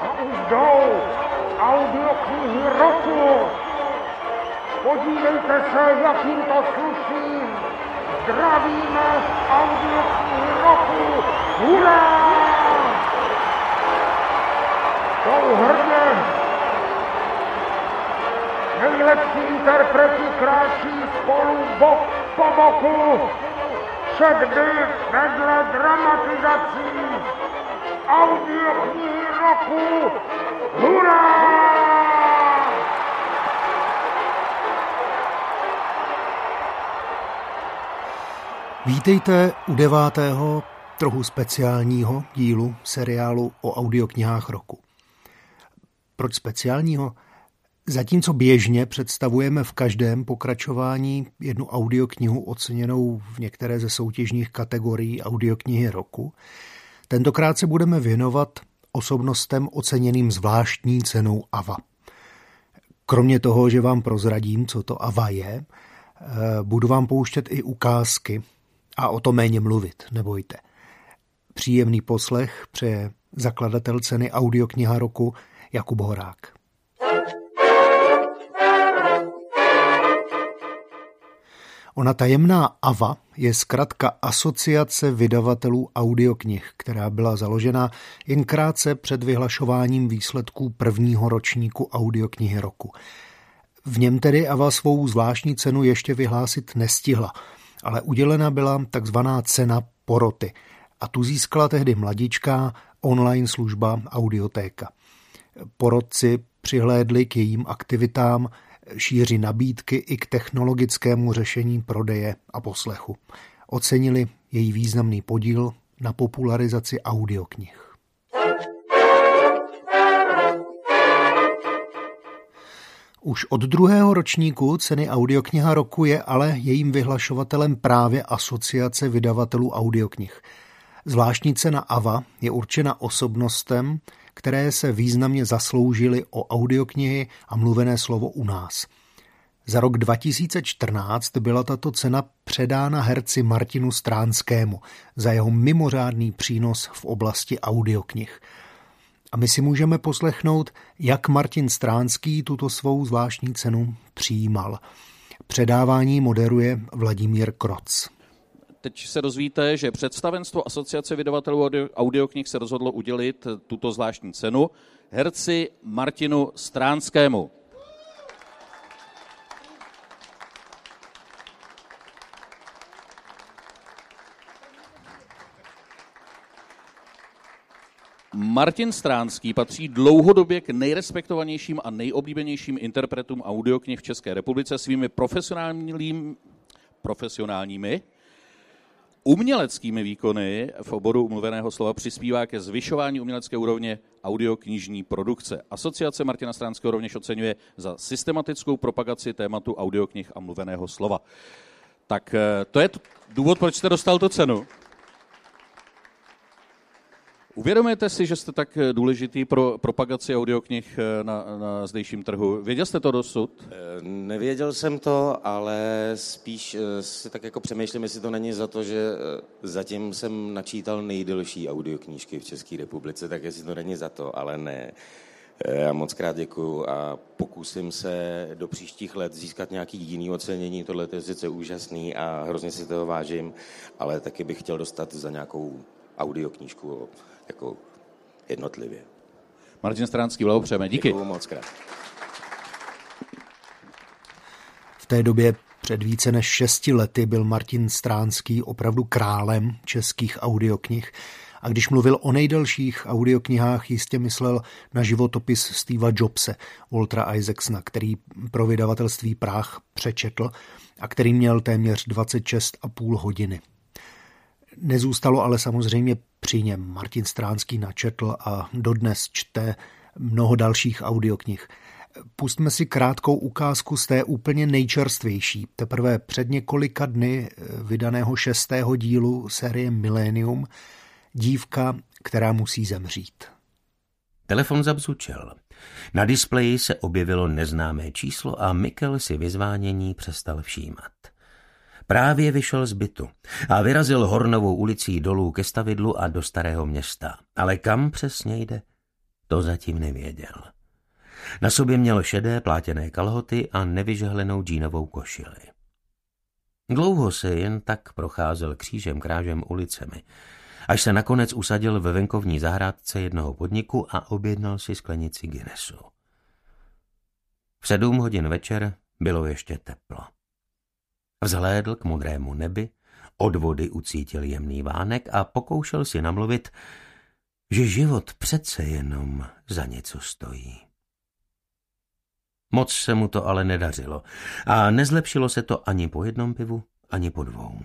A už jdou. Podívejte se, jakým to sluší. Zdravíme audioknihy roku. Hurá! Jsou hrdě. Nejlepší interpreti kráčí spolu bok po boku. Všakdy vedle dramatizací audioknihy roku. Hurá! Vítejte u devátého, trochu speciálního dílu seriálu o audioknihách roku. Proč speciálního? Zatímco běžně představujeme v každém pokračování jednu audioknihu oceněnou v některé ze soutěžních kategorií audioknihy roku, tentokrát se budeme věnovat osobnostem oceněným zvláštní cenou AVA. Kromě toho, že vám prozradím, co to AVA je, eh, budu vám pouštět i ukázky a o to méně mluvit, nebojte. Příjemný poslech přeje zakladatel ceny audiokniha roku Jakub Horák. Ona tajemná AVA je zkrátka Asociace vydavatelů audioknih, která byla založena jen krátce před vyhlašováním výsledků prvního ročníku audioknihy roku. V něm tedy AVA svou zvláštní cenu ještě vyhlásit nestihla, ale udělena byla takzvaná cena poroty a tu získala tehdy mladičká online služba Audiotéka. Porodci přihlédli k jejím aktivitám, šíři nabídky i k technologickému řešení prodeje a poslechu. Ocenili její významný podíl na popularizaci audioknih. Už od druhého ročníku ceny audiokniha roku je ale jejím vyhlašovatelem právě Asociace vydavatelů audioknih. Zvláštní cena AVA je určena osobnostem, které se významně zasloužily o audioknihy a mluvené slovo u nás. Za rok 2014 byla tato cena předána herci Martinu Stránskému za jeho mimořádný přínos v oblasti audioknih. A my si můžeme poslechnout, jak Martin Stránský tuto svou zvláštní cenu přijímal. Předávání moderuje Vladimír Kroc teď se dozvíte, že představenstvo Asociace vydavatelů audioknih se rozhodlo udělit tuto zvláštní cenu herci Martinu Stránskému. Martin Stránský patří dlouhodobě k nejrespektovanějším a nejoblíbenějším interpretům audioknih v České republice svými profesionálními, profesionálními uměleckými výkony v oboru umluveného slova přispívá ke zvyšování umělecké úrovně audioknižní produkce. Asociace Martina Stránského rovněž oceňuje za systematickou propagaci tématu audioknih a mluveného slova. Tak eh, to je důvod, proč jste dostal tu cenu. Uvědomujete si, že jste tak důležitý pro propagaci audioknih eh, na, na zdejším trhu? Věděl jste to dosud? Eh, nevěděl jsem to, ale spíš eh, si tak jako přemýšlím, jestli to není za to, že zatím jsem načítal nejdelší audioknížky v České republice, tak jestli to není za to, ale ne. Já moc krát děkuju a pokusím se do příštích let získat nějaký jiný ocenění. Tohle je sice úžasný a hrozně si toho vážím, ale taky bych chtěl dostat za nějakou audioknížku jako jednotlivě. Martin Stránský, blahopřejeme. Díky. Děkuju moc krát. V té době před více než šesti lety byl Martin Stránský opravdu králem českých audioknih. A když mluvil o nejdelších audioknihách, jistě myslel na životopis Steva Jobse, Waltera Isaacsona, který pro vydavatelství Prach přečetl a který měl téměř 26,5 hodiny. Nezůstalo ale samozřejmě něm. Martin Stránský načetl a dodnes čte mnoho dalších audioknih. Pustme si krátkou ukázku z té úplně nejčerstvější, teprve před několika dny vydaného šestého dílu série Millennium, dívka, která musí zemřít. Telefon zabzučel. Na displeji se objevilo neznámé číslo a Mikkel si vyzvánění přestal všímat. Právě vyšel z bytu a vyrazil Hornovou ulicí dolů ke stavidlu a do starého města. Ale kam přesně jde, to zatím nevěděl. Na sobě měl šedé plátěné kalhoty a nevyžehlenou džínovou košili. Dlouho se jen tak procházel křížem krážem ulicemi, až se nakonec usadil ve venkovní zahrádce jednoho podniku a objednal si sklenici Guinnessu. V sedm hodin večer bylo ještě teplo. Vzhlédl k modrému nebi, od vody ucítil jemný vánek a pokoušel si namluvit, že život přece jenom za něco stojí. Moc se mu to ale nedařilo a nezlepšilo se to ani po jednom pivu, ani po dvou.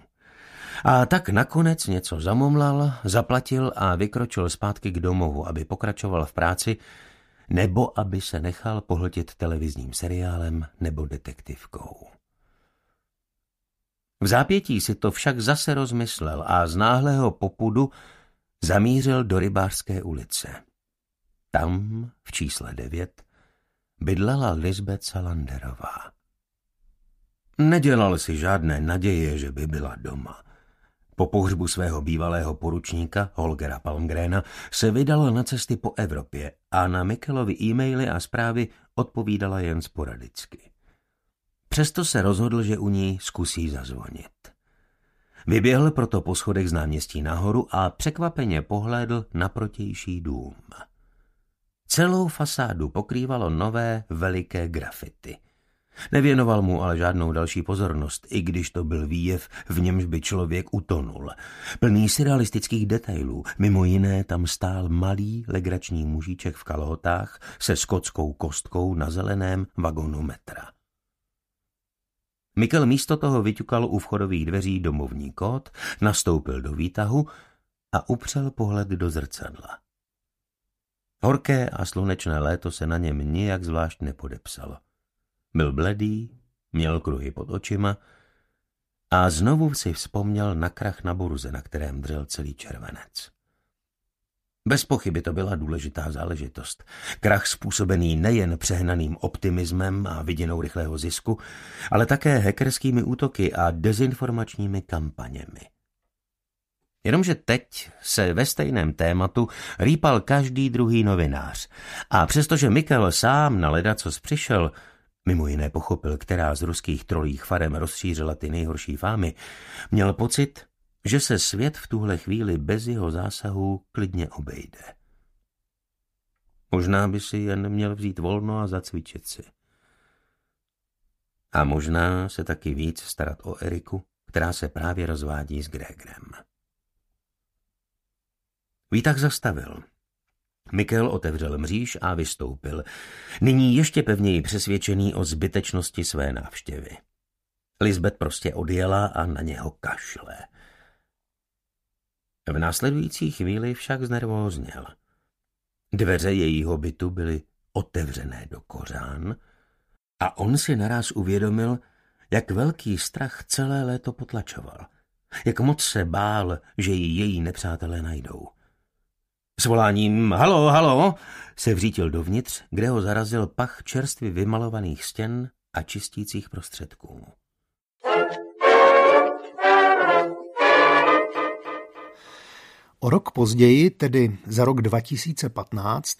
A tak nakonec něco zamomlal, zaplatil a vykročil zpátky k domovu, aby pokračoval v práci, nebo aby se nechal pohltit televizním seriálem nebo detektivkou. V zápětí si to však zase rozmyslel a z náhlého popudu zamířil do rybářské ulice. Tam, v čísle devět, bydlela Lisbeth Salanderová. Nedělal si žádné naděje, že by byla doma. Po pohřbu svého bývalého poručníka Holgera Palmgrena se vydala na cesty po Evropě a na Mikelovi e-maily a zprávy odpovídala jen sporadicky. Přesto se rozhodl, že u ní zkusí zazvonit. Vyběhl proto po schodech z náměstí nahoru a překvapeně pohlédl na protější dům. Celou fasádu pokrývalo nové veliké grafity. Nevěnoval mu ale žádnou další pozornost, i když to byl výjev, v němž by člověk utonul. Plný surrealistických detailů, mimo jiné tam stál malý legrační mužíček v kalhotách se skotskou kostkou na zeleném vagonu metra. Mikel místo toho vyťukal u vchodových dveří domovní kód, nastoupil do výtahu a upřel pohled do zrcadla. Horké a slunečné léto se na něm nijak zvlášť nepodepsalo. Byl bledý, měl kruhy pod očima a znovu si vzpomněl na krach na burze, na kterém dřel celý červenec. Bez pochyby to byla důležitá záležitost. Krach způsobený nejen přehnaným optimismem a vidinou rychlého zisku, ale také hackerskými útoky a dezinformačními kampaněmi. Jenomže teď se ve stejném tématu rýpal každý druhý novinář. A přestože Mikel sám na ledacos přišel, mimo jiné pochopil, která z ruských trolích farem rozšířila ty nejhorší fámy, měl pocit, že se svět v tuhle chvíli bez jeho zásahu klidně obejde. Možná by si jen měl vzít volno a zacvičit si. A možná se taky víc starat o Eriku, která se právě rozvádí s Gregorem. Výtah zastavil. Mikel otevřel mříž a vystoupil, nyní ještě pevněji přesvědčený o zbytečnosti své návštěvy. Lisbeth prostě odjela a na něho kašle. V následující chvíli však znervózněl. Dveře jejího bytu byly otevřené do kořán a on si naraz uvědomil, jak velký strach celé léto potlačoval. Jak moc se bál, že ji její nepřátelé najdou. S voláním halo, halo se vřítil dovnitř, kde ho zarazil pach čerstvě vymalovaných stěn a čistících prostředků. O rok později, tedy za rok 2015,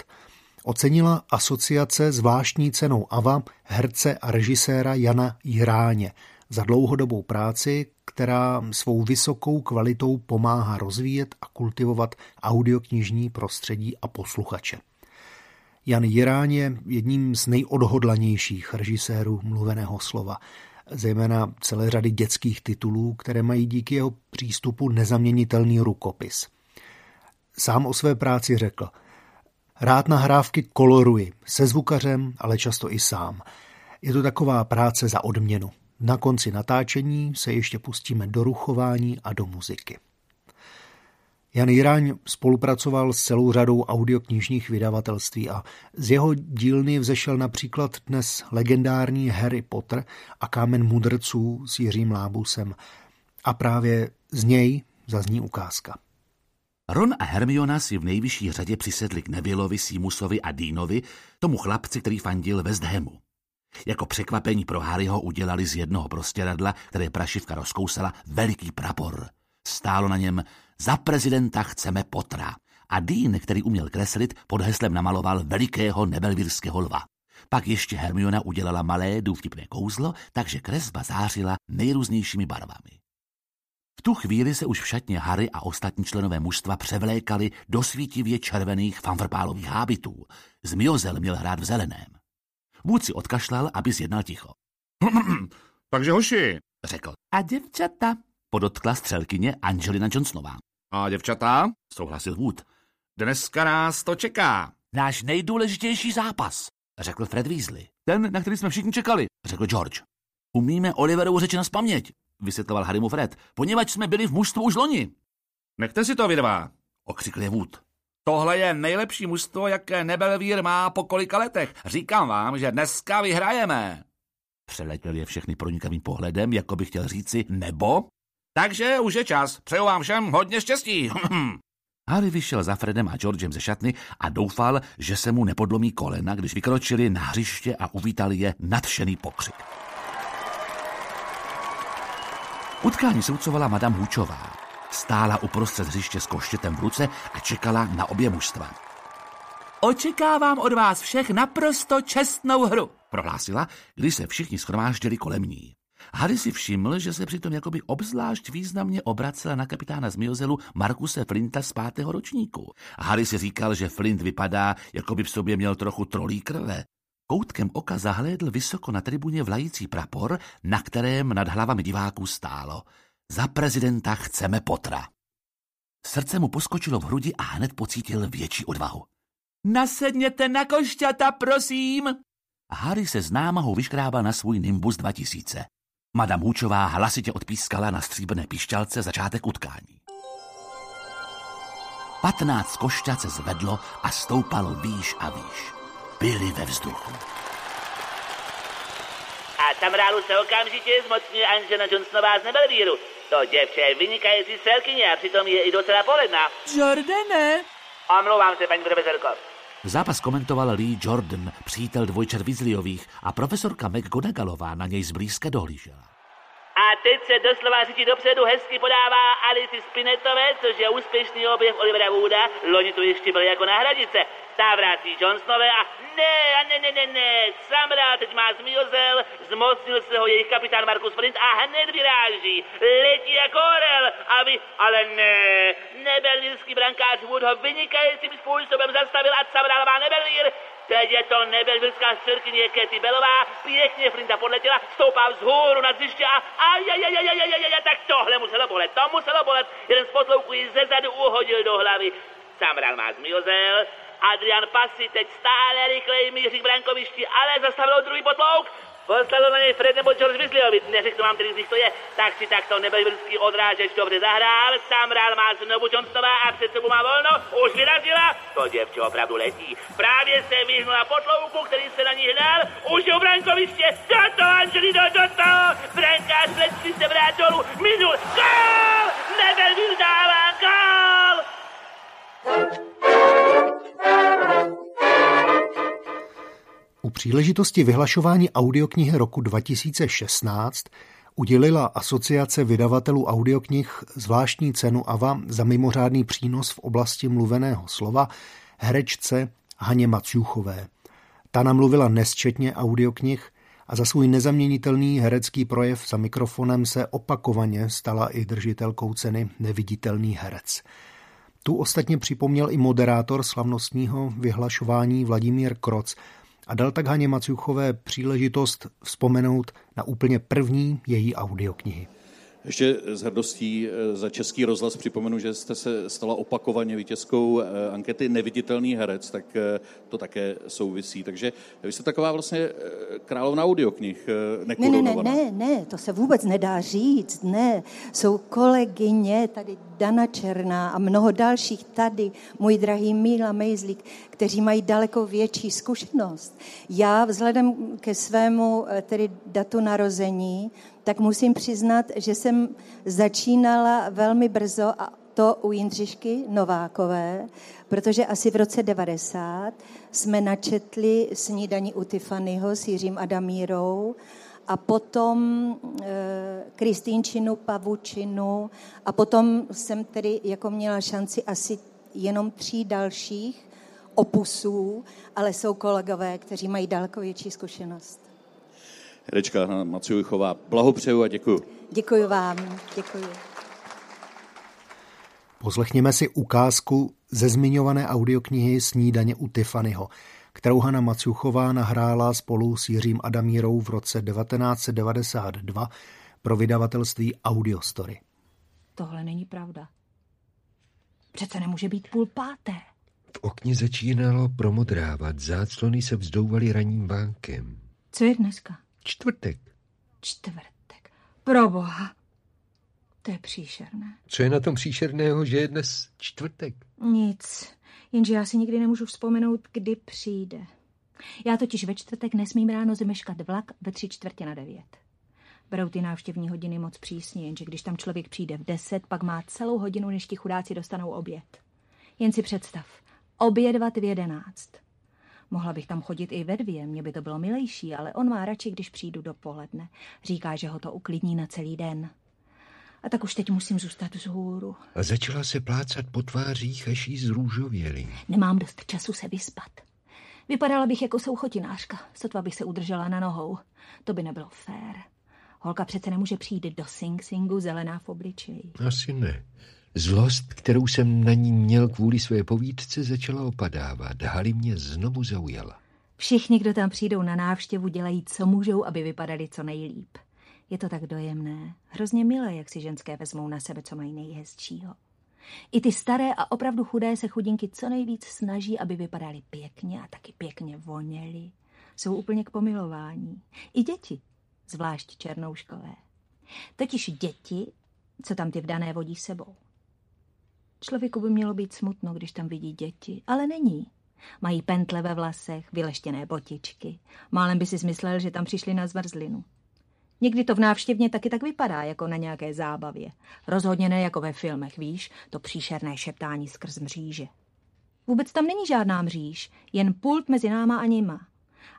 ocenila asociace zvláštní cenou AVA herce a režiséra Jana Jiráně za dlouhodobou práci, která svou vysokou kvalitou pomáhá rozvíjet a kultivovat audioknižní prostředí a posluchače. Jan Jirán je jedním z nejodhodlanějších režisérů mluveného slova, zejména celé řady dětských titulů, které mají díky jeho přístupu nezaměnitelný rukopis. Sám o své práci řekl, rád nahrávky koloruji, se zvukařem, ale často i sám. Je to taková práce za odměnu. Na konci natáčení se ještě pustíme do ruchování a do muziky. Jan Jiráň spolupracoval s celou řadou audioknižních vydavatelství a z jeho dílny vzešel například dnes legendární Harry Potter a Kámen mudrců s Jiřím Lábusem. A právě z něj zazní ukázka. Ron a Hermiona si v nejvyšší řadě přisedli k Nevillovi, Simusovi a Dínovi, tomu chlapci, který fandil West Hamu. Jako překvapení pro Harryho udělali z jednoho prostěradla, které prašivka rozkousala, veliký prapor. Stálo na něm Za prezidenta chceme potra. A Dean, který uměl kreslit, pod heslem namaloval velikého nebelvírského lva. Pak ještě Hermiona udělala malé důvtipné kouzlo, takže kresba zářila nejrůznějšími barvami. V tu chvíli se už v šatně Harry a ostatní členové mužstva převlékali do svítivě červených fanfrpálových hábitů. Zmiozel měl hrát v zeleném. Vůdci odkašlal, aby zjednal ticho. Takže hoši, Řekl. A děvčata, podotkla střelkyně Angelina Johnsonová. a děvčata, Souhlasil Wood. dneska nás to čeká. Náš nejdůležitější zápas, řekl Fred Weasley. Ten, na který jsme všichni čekali, řekl George. Umíme Oliverovu řeči na spaměť, vysvětloval Harrymu Fred, poněvadž jsme byli v mužstvu už loni, Nechte si to, vy dva. okřikl je Wood. Tohle je nejlepší mužstvo, jaké Nebelvír má po kolika letech. Říkám vám, že dneska vyhrajeme. Přeletěl je všechny pronikavým pohledem, jako by chtěl říci nebo. Takže už je čas. Přeju vám všem hodně štěstí. Harry vyšel za Fredem a Georgem ze šatny a doufal, že se mu nepodlomí kolena, když vykročili na hřiště a uvítali je nadšený pokřik. Utkání soucovala Madame Hůčová. Stála uprostřed hřiště s koštětem v ruce a čekala na obě mužstva. Očekávám od vás všech naprosto čestnou hru, prohlásila, když se všichni schromáždili kolem ní. Harry si všiml, že se přitom jakoby obzvlášť významně obracela na kapitána Zmiozelu Markuse Flinta z pátého ročníku. Harry si říkal, že Flint vypadá, jako by v sobě měl trochu trolí krve. Koutkem oka zahlédl vysoko na tribuně vlající prapor, na kterém nad hlavami diváků stálo. Za prezidenta chceme potra. Srdce mu poskočilo v hrudi a hned pocítil větší odvahu. Nasedněte na košťata, prosím! Harry se s námahou vyškrábal na svůj Nimbus 2000. Madame Hůčová hlasitě odpískala na stříbrné pišťalce začátek utkání. Patnáct košťat se zvedlo a stoupalo výš a výš. Byli ve vzduchu. A samrálu se okamžitě zmocňuje Angela Johnsonová z Nebelvíru. To děvče je vynikající střelkyně a přitom je i docela poledná. Jordane! Omlouvám se, paní profesorko. Zápas komentoval Lee Jordan, přítel dvojčat Weasleyových a profesorka McGonagallová na něj zblízka dohlížela. A teď se doslova řítí dopředu hezky podává Alici Spinetové, což je úspěšný objev Olivera Wooda. Loni tu ještě byl jako náhradice. Ta vrací Johnsonové a ne, a ne, ne, ne, ne. Samrál teď má zmiozel, zmocnil se ho jejich kapitán Markus Flint a hned vyráží. Letí jako orel, aby, ale ne. Nebelvírský brankář Wood ho vynikajícím způsobem zastavil a Samrál má Nebelvír. Teď je to nebelvilská střelkyně Katy Belová, pěkně Flinta podletěla, stoupá vzhůru na zjiště a ajajajajajajajaj, tak tohle muselo bolet, to muselo bolet. Jeden z potlouků ji ze zadu uhodil do hlavy. Samral má zmiozel, Adrian Pasi teď stále rychleji míří k brankovišti, ale zastavil druhý potlouk. Poslalo na něj Fred nebo George Weasley, neřeknu vám tedy, nich to je, tak si takto nebelvilský odrážeč dobře zahrál, Samral má znovu Johnsonová a před sebou má volno, už vyrazila, to děvče opravdu letí. Právě se vyhnula potlouku, který se na ní hnal, už je u brankoviště, do toho, Angelino, do toho, brankář letí se vrát dolů, minul, gól, Nebelvil dává gól. U příležitosti vyhlašování audioknihy roku 2016 udělila Asociace vydavatelů audioknih zvláštní cenu AVA za mimořádný přínos v oblasti mluveného slova herečce Haně Maciuchové. Ta namluvila nesčetně audioknih a za svůj nezaměnitelný herecký projev za mikrofonem se opakovaně stala i držitelkou ceny Neviditelný herec. Tu ostatně připomněl i moderátor slavnostního vyhlašování Vladimír Kroc a dal tak Haně Maciuchové příležitost vzpomenout na úplně první její audioknihy. Ještě s hrdostí eh, za Český rozhlas připomenu, že jste se stala opakovaně vítězkou eh, ankety Neviditelný herec, tak eh, to také souvisí. Takže vy jste taková vlastně královna audioknih, Ne, ne, ne, ne, ne, to se vůbec nedá říct, ne. Jsou kolegyně, tady Dana Černá a mnoho dalších tady, můj drahý Míla Mejzlík, kteří mají daleko větší zkušenost. Já vzhledem ke svému tedy datu narození, tak musím přiznat, že jsem začínala velmi brzo a to u Jindřišky Novákové, protože asi v roce 90 jsme načetli snídaní u Tiffanyho s Jiřím Adamírou a potom e, Kristýnčinu, Pavučinu a potom jsem tedy jako měla šanci asi jenom tří dalších opusů, ale jsou kolegové, kteří mají daleko větší zkušenost. Herečka Hana Maciujchová, blahopřeju a děkuji. Děkuji vám, děkuji. Poslechněme si ukázku ze zmiňované audioknihy Snídaně u Tiffanyho, kterou Hana Macuchová nahrála spolu s Jiřím Adamírou v roce 1992 pro vydavatelství Audiostory. Tohle není pravda. Přece nemůže být půl páté. V okně začínalo promodrávat, záclony se vzdouvaly ranním vánkem. Co je dneska? Čtvrtek. Čtvrtek. Proboha. To je příšerné. Co je na tom příšerného, že je dnes čtvrtek? Nic. Jenže já si nikdy nemůžu vzpomenout, kdy přijde. Já totiž ve čtvrtek nesmím ráno zmeškat vlak ve tři čtvrtě na devět. Berou ty návštěvní hodiny moc přísně, jenže když tam člověk přijde v deset, pak má celou hodinu, než ti chudáci dostanou oběd. Jen si představ, obědvat v jedenáct. Mohla bych tam chodit i ve dvě, mě by to bylo milejší, ale on má radši, když přijdu dopoledne. Říká, že ho to uklidní na celý den. A tak už teď musím zůstat vzhůru. A začala se plácat po tvářích, až jí zrůžověli. Nemám dost času se vyspat. Vypadala bych jako souchotinářka, sotva bych se udržela na nohou. To by nebylo fér. Holka přece nemůže přijít do Sing Singu zelená v obličeji. Asi ne. Zlost, kterou jsem na ní měl kvůli své povídce, začala opadávat. Hali mě znovu zaujala. Všichni, kdo tam přijdou na návštěvu, dělají, co můžou, aby vypadali co nejlíp. Je to tak dojemné. Hrozně milé, jak si ženské vezmou na sebe, co mají nejhezčího. I ty staré a opravdu chudé se chudinky co nejvíc snaží, aby vypadaly pěkně a taky pěkně voněly. Jsou úplně k pomilování. I děti, zvlášť černouškové. Totiž děti, co tam ty vdané vodí sebou. Člověku by mělo být smutno, když tam vidí děti, ale není. Mají pentle ve vlasech, vyleštěné botičky. Málem by si zmyslel, že tam přišli na zmrzlinu. Někdy to v návštěvně taky tak vypadá, jako na nějaké zábavě. Rozhodně ne jako ve filmech, víš, to příšerné šeptání skrz mříže. Vůbec tam není žádná mříž, jen pult mezi náma a nima.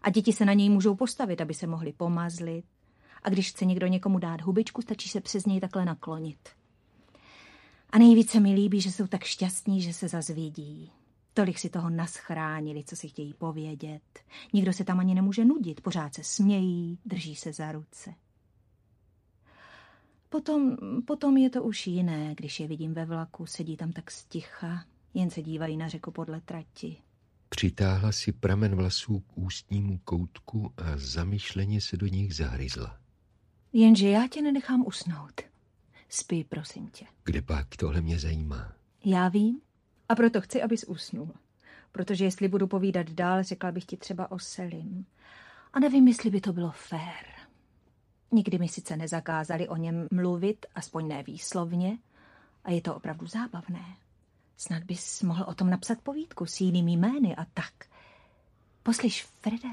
A děti se na něj můžou postavit, aby se mohli pomazlit. A když chce někdo někomu dát hubičku, stačí se přes něj takhle naklonit. A nejvíce mi líbí, že jsou tak šťastní, že se zazvědí. Tolik si toho naschránili, co si chtějí povědět. Nikdo se tam ani nemůže nudit, pořád se smějí, drží se za ruce. Potom, potom je to už jiné, když je vidím ve vlaku, sedí tam tak sticha, jen se dívají na řeku podle trati. Přitáhla si pramen vlasů k ústnímu koutku a zamyšleně se do nich zahryzla. Jenže já tě nenechám usnout. Spí, prosím tě. Kde pak tohle mě zajímá? Já vím a proto chci, abys usnul. Protože jestli budu povídat dál, řekla bych ti třeba o Selim. A nevím, jestli by to bylo fér. Nikdy mi sice nezakázali o něm mluvit, aspoň ne výslovně, a je to opravdu zábavné. Snad bys mohl o tom napsat povídku s jinými jmény a tak. Poslyš, Frede,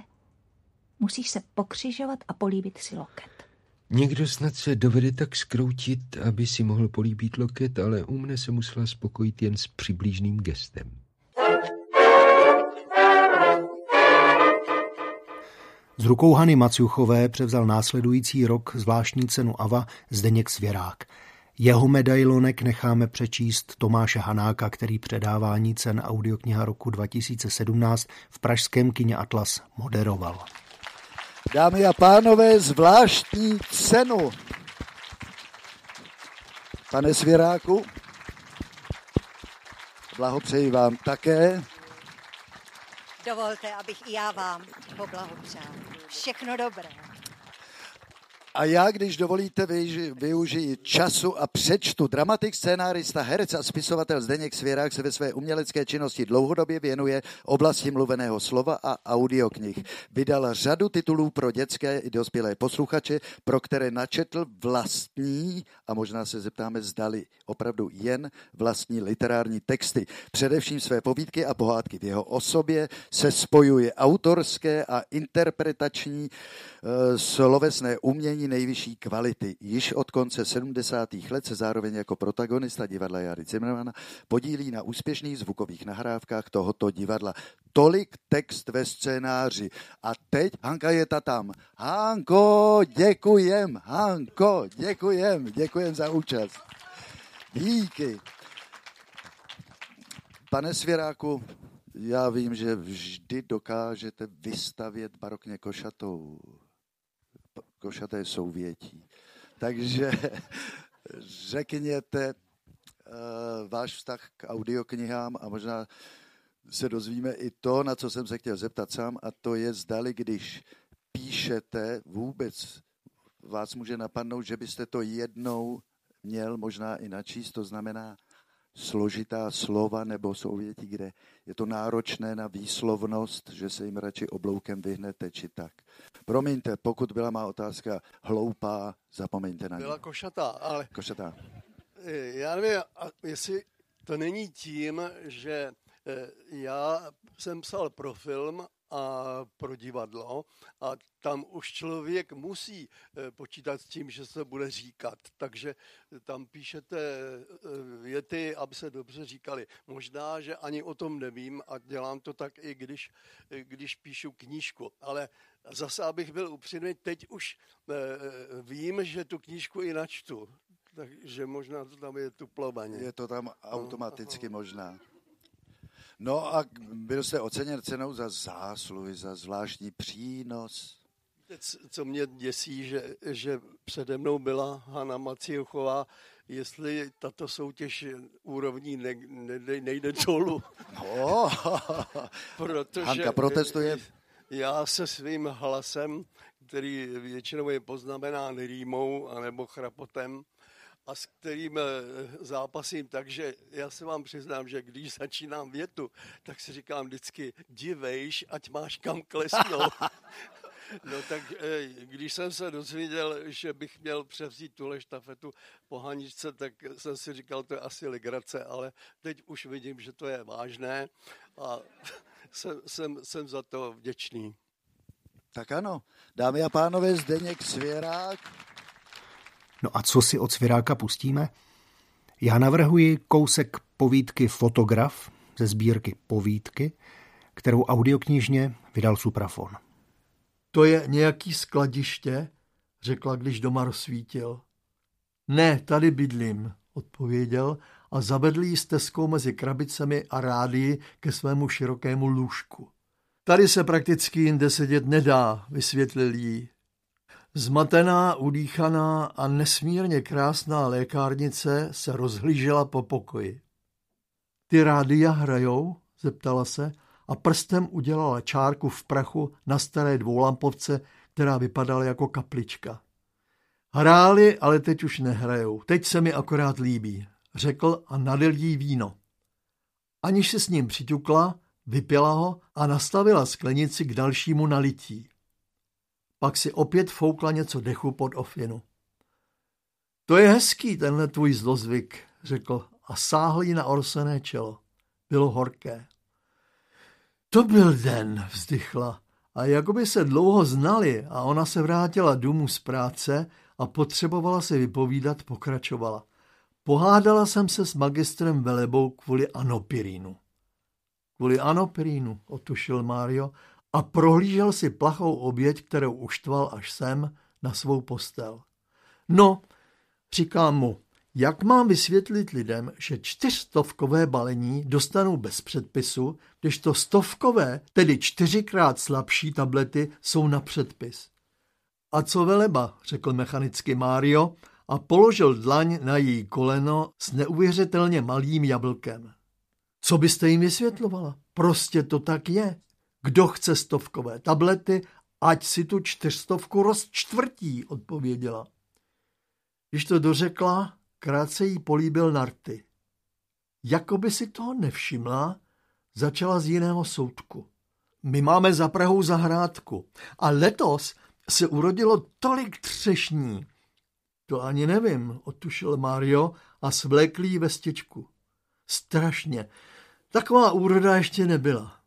musíš se pokřižovat a políbit si loket. Někdo snad se dovede tak skroutit, aby si mohl políbit loket, ale u mne se musela spokojit jen s přiblížným gestem. Z rukou Hany Macuchové převzal následující rok zvláštní cenu AVA Zdeněk Svěrák. Jeho medailonek necháme přečíst Tomáše Hanáka, který předávání cen audiokniha roku 2017 v pražském kině Atlas moderoval. Dámy a pánové, zvláštní cenu. Pane Svěráku, blahopřeji vám také. Dovolte, abych i já vám poblahopřál. Všechno dobré. A já, když dovolíte, využiji času a přečtu. Dramatik, scénárista, herec a spisovatel Zdeněk Svěrák se ve své umělecké činnosti dlouhodobě věnuje oblasti mluveného slova a audioknih. Vydal řadu titulů pro dětské i dospělé posluchače, pro které načetl vlastní, a možná se zeptáme, zdali opravdu jen vlastní literární texty. Především své povídky a pohádky v jeho osobě se spojuje autorské a interpretační uh, slovesné umění umění nejvyšší kvality. Již od konce 70. let se zároveň jako protagonista divadla Jary Zimmermana podílí na úspěšných zvukových nahrávkách tohoto divadla. Tolik text ve scénáři. A teď Hanka je ta tam. Hanko, děkujem, Hanko, děkujem, děkujem za účast. Díky. Pane Svěráku, já vím, že vždy dokážete vystavět barokně košatou, košaté souvětí. Takže řekněte uh, váš vztah k audioknihám a možná se dozvíme i to, na co jsem se chtěl zeptat sám, a to je, zdali, když píšete, vůbec vás může napadnout, že byste to jednou měl možná i načíst, to znamená složitá slova nebo souvětí, kde je to náročné na výslovnost, že se jim radši obloukem vyhnete, či tak. Promiňte, pokud byla má otázka hloupá, zapomeňte na ní. Byla košatá, ale... Košatá. Já nevím, jestli to není tím, že eh, já jsem psal pro film a pro divadlo a tam už člověk musí eh, počítat s tím, že se bude říkat. Takže tam píšete eh, věty, aby se dobře říkali. Možná, že ani o tom nevím a dělám to tak i když, eh, když píšu knížku. Ale zase, abych byl upřímný, teď už vím, že tu knížku i načtu. Takže možná to tam je tuplovaně. Je to tam automaticky možná. No a byl jste oceněn cenou za zásluhy, za zvláštní přínos. Co mě děsí, že, že přede mnou byla Hanna Maciuchová, jestli tato soutěž úrovní ne, ne, nejde dolů. No, Protože Hanka protestuje. Já se svým hlasem, který většinou je poznamenán rýmou anebo chrapotem, a s kterým eh, zápasím. Takže já se vám přiznám, že když začínám větu, tak si říkám vždycky, divejš, ať máš kam klesnout. No tak eh, když jsem se dozvěděl, že bych měl převzít tuhle štafetu po Haničce, tak jsem si říkal, to je asi legrace, ale teď už vidím, že to je vážné a jsem, jsem, jsem za to vděčný. Tak ano, dámy a pánové, Zdeněk Svěrák, No a co si od Sviráka pustíme? Já navrhuji kousek povídky Fotograf ze sbírky Povídky, kterou audioknižně vydal Suprafon. To je nějaký skladiště, řekla, když doma rozsvítil. Ne, tady bydlím, odpověděl a zavedl jí stezkou mezi krabicemi a rádii ke svému širokému lůžku. Tady se prakticky jinde sedět nedá, vysvětlil jí. Zmatená, udýchaná a nesmírně krásná lékárnice se rozhlížela po pokoji. Ty rádia hrajou? zeptala se a prstem udělala čárku v prachu na staré dvoulampovce, která vypadala jako kaplička. Hráli, ale teď už nehrajou. Teď se mi akorát líbí, řekl a nadil jí víno. Aniž se s ním přitukla, vypila ho a nastavila sklenici k dalšímu nalití. Pak si opět foukla něco dechu pod ofinu. To je hezký, tenhle tvůj zlozvyk, řekl a sáhl jí na orsené čelo. Bylo horké. To byl den, vzdychla. A jakoby se dlouho znali a ona se vrátila domů z práce a potřebovala se vypovídat, pokračovala. Pohádala jsem se s magistrem Velebou kvůli anopirínu. Kvůli anopirínu, otušil Mário a prohlížel si plachou oběť, kterou uštval až sem na svou postel. No, říkám mu, jak mám vysvětlit lidem, že čtyřstovkové balení dostanou bez předpisu, když to stovkové, tedy čtyřikrát slabší tablety, jsou na předpis. A co veleba, řekl mechanicky Mário a položil dlaň na její koleno s neuvěřitelně malým jablkem. Co byste jim vysvětlovala? Prostě to tak je. Kdo chce stovkové tablety, ať si tu čtyřstovku rozčtvrtí, odpověděla. Když to dořekla, krátce jí políbil narty. Jakoby si toho nevšimla, začala z jiného soudku. My máme za Prahou zahrádku a letos se urodilo tolik třešní. To ani nevím, otušil Mario a svléklý vestičku. Strašně. Taková úroda ještě nebyla.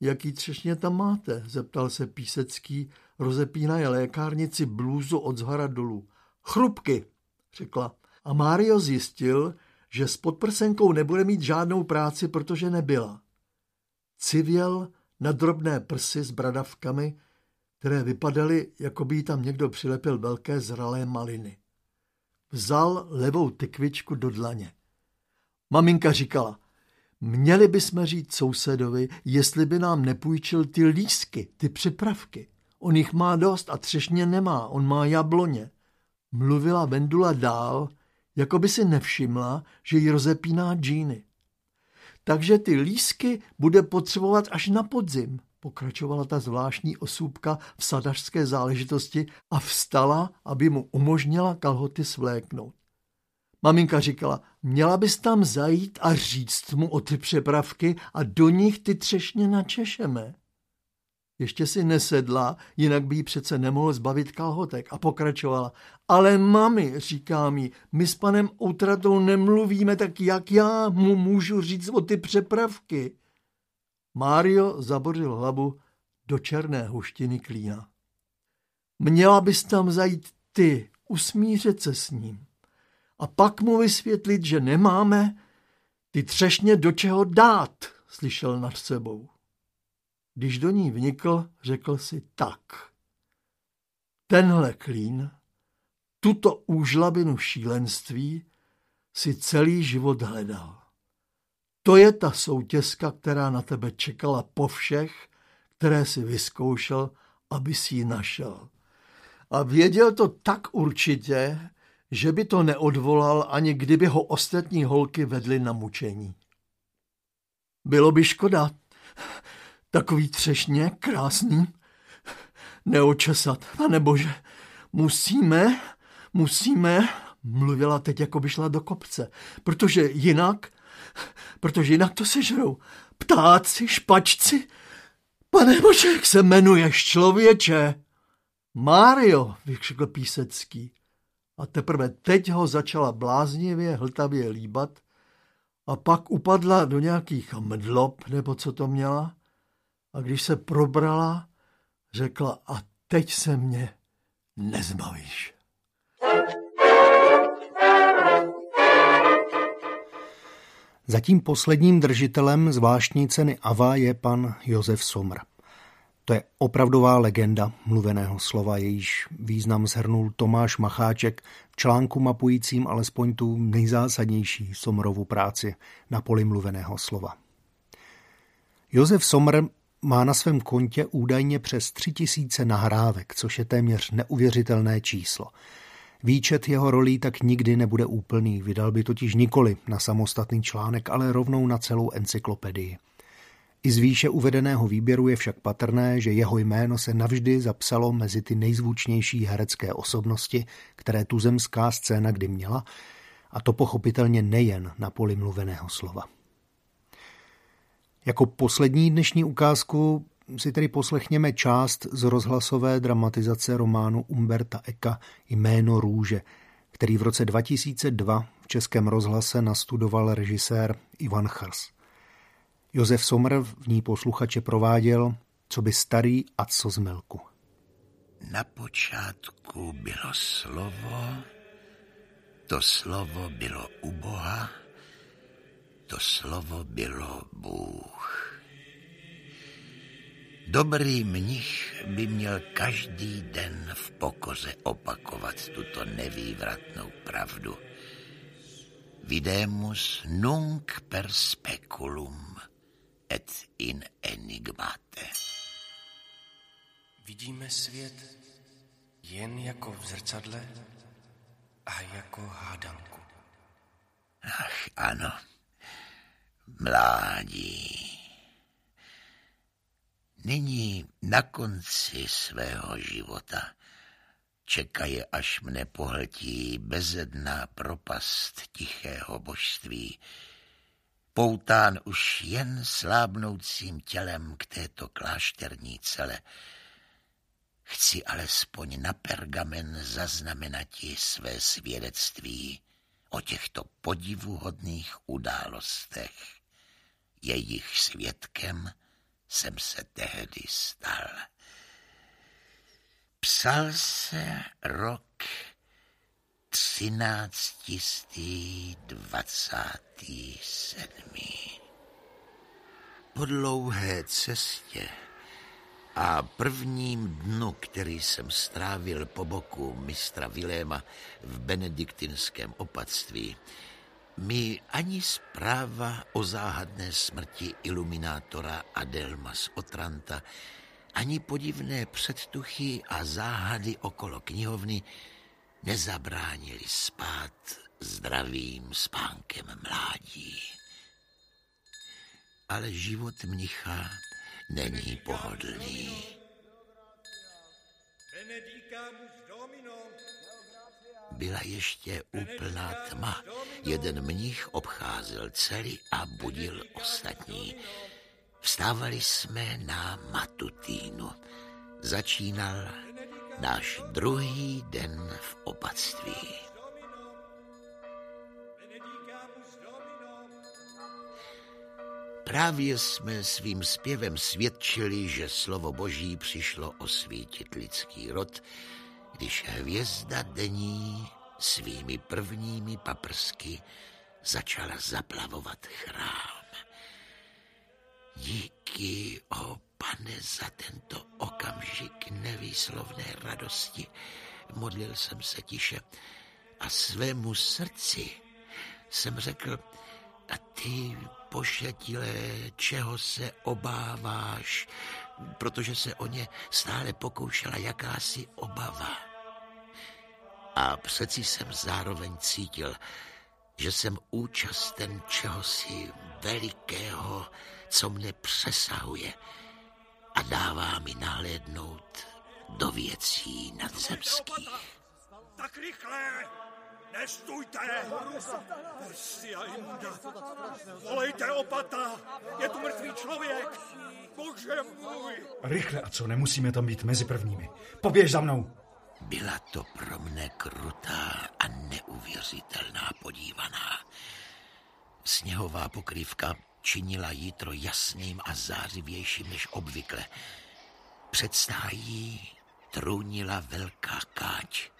Jaký třešně tam máte? zeptal se Písecký rozepínaje lékárnici blůzu od zhora dolů. Chrupky, řekla. A Mário zjistil, že s podprsenkou nebude mít žádnou práci, protože nebyla. Civěl na drobné prsy s bradavkami, které vypadaly, jako by jí tam někdo přilepil velké zralé maliny. Vzal levou tykvičku do dlaně. Maminka říkala, měli bychom říct sousedovi, jestli by nám nepůjčil ty lísky, ty připravky. On jich má dost a třešně nemá, on má jabloně. Mluvila Vendula dál, jako by si nevšimla, že jí rozepíná džíny. Takže ty lísky bude potřebovat až na podzim, pokračovala ta zvláštní osůbka v sadařské záležitosti a vstala, aby mu umožnila kalhoty svléknout. Maminka říkala, měla bys tam zajít a říct mu o ty přepravky a do nich ty třešně načešeme. Ještě si nesedla, jinak by jí přece nemohl zbavit kalhotek a pokračovala. Ale mami, říká mi, my s panem Outratou nemluvíme, tak jak já mu můžu říct o ty přepravky? Mário zabořil hlavu do černé huštiny klína. Měla bys tam zajít ty, usmířet se s ním. A pak mu vysvětlit, že nemáme ty třešně do čeho dát, slyšel nad sebou. Když do ní vnikl, řekl si tak. Tenhle klín, tuto úžlabinu šílenství si celý život hledal. To je ta soutězka, která na tebe čekala po všech, které si vyzkoušel, aby si ji našel. A věděl to tak určitě, že by to neodvolal, ani kdyby ho ostatní holky vedly na mučení. Bylo by škoda, Takový třešně, krásný. Neočesat, pane. Musíme, musíme, mluvila teď, jako by šla do kopce, protože jinak, protože jinak to sežrou. Ptáci, špačci, pane bože, jak se jmenuješ, člověče? Mário, vykřikl Písecký. A teprve teď ho začala bláznivě, hltavě líbat a pak upadla do nějakých mdlob, nebo co to měla, a když se probrala, řekla, a teď se mě nezbavíš. Zatím posledním držitelem zvláštní ceny AVA je pan Josef Somr. To je opravdová legenda mluveného slova, jejíž význam zhrnul Tomáš Macháček v článku mapujícím alespoň tu nejzásadnější Somrovu práci na poli mluveného slova. Josef Somr má na svém kontě údajně přes tři tisíce nahrávek, což je téměř neuvěřitelné číslo. Výčet jeho rolí tak nikdy nebude úplný, vydal by totiž nikoli na samostatný článek, ale rovnou na celou encyklopedii. I z výše uvedeného výběru je však patrné, že jeho jméno se navždy zapsalo mezi ty nejzvučnější herecké osobnosti, které tuzemská scéna kdy měla, a to pochopitelně nejen na poli mluveného slova. Jako poslední dnešní ukázku si tedy poslechněme část z rozhlasové dramatizace románu Umberta Eka Jméno růže, který v roce 2002 v Českém rozhlase nastudoval režisér Ivan Chrs. Josef Somr v ní posluchače prováděl, co by starý a co z milku. Na počátku bylo slovo, to slovo bylo u Boha, to slovo bylo Bůh. Dobrý mnich by měl každý den v pokoze opakovat tuto nevývratnou pravdu. Videmus nunc per speculum et in enigmate. Vidíme svět jen jako v zrcadle a jako hádanku. Ach, ano mládí. Nyní na konci svého života čekaje, až mne pohltí bezedná propast tichého božství, poután už jen slábnoucím tělem k této klášterní cele. Chci alespoň na pergamen zaznamenati své svědectví o těchto podivuhodných událostech jejich svědkem jsem se tehdy stal. Psal se rok třináctistý dvacátý sedmý. Po dlouhé cestě a prvním dnu, který jsem strávil po boku mistra Viléma v benediktinském opatství, mi ani zpráva o záhadné smrti iluminátora Adelma z Otranta, ani podivné předtuchy a záhady okolo knihovny nezabránili spát zdravým spánkem mládí. Ale život mnicha není pohodlný. Byla ještě úplná tma. Jeden mnich obcházel celý a budil ostatní. Vstávali jsme na matutínu. Začínal náš druhý den v opatství. Právě jsme svým zpěvem svědčili, že slovo boží přišlo osvítit lidský rod, když hvězda denní svými prvními paprsky začala zaplavovat chrám. Díky, o pane, za tento okamžik nevýslovné radosti. Modlil jsem se tiše a svému srdci jsem řekl, a ty, pošetilé, čeho se obáváš, protože se o ně stále pokoušela jakási obava. A přeci jsem zároveň cítil, že jsem účasten čehosi velikého, co mne přesahuje a dává mi náhlednout do věcí nadzemských. Tak rychle! Nestůjte! Persia imunda! Volejte opata! Je tu mrtvý člověk! Bože můj! Rychle, a co, nemusíme tam být mezi prvními. Poběž za mnou! Byla to pro mne krutá a neuvěřitelná podívaná. Sněhová pokrývka činila jítro jasným a zářivějším než obvykle. Před stájí trůnila velká káč,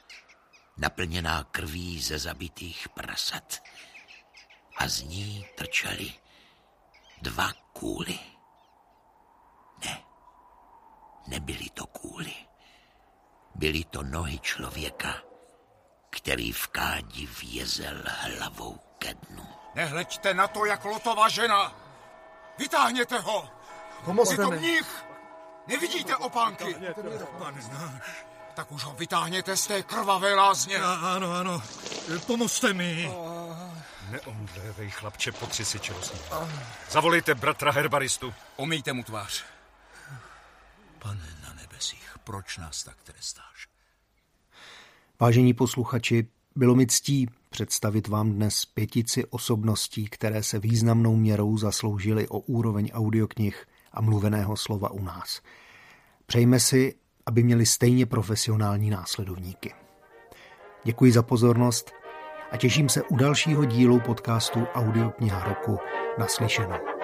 naplněná krví ze zabitých prasat. A z ní trčely dva kůly. Ne, nebyly to kůly. Byly to nohy člověka, který v kádi vězel hlavou ke dnu. Nehleďte na to, jak lotová žena! Vytáhněte ho! Pomozte Je to mních! Nevidíte opánky? Pane. Tak už ho vytáhněte z té krvavé lázně. Ano, ano. Pomozte mi. Neomdlévej, chlapče, potři si čelostní. Zavolejte bratra herbaristu. Umýjte mu tvář. Pane na nebesích, proč nás tak trestáš? Vážení posluchači, bylo mi ctí představit vám dnes pětici osobností, které se významnou měrou zasloužily o úroveň audioknih a mluveného slova u nás. Přejme si, aby měli stejně profesionální následovníky. Děkuji za pozornost a těším se u dalšího dílu podcastu Audiokniha roku naslyšenou.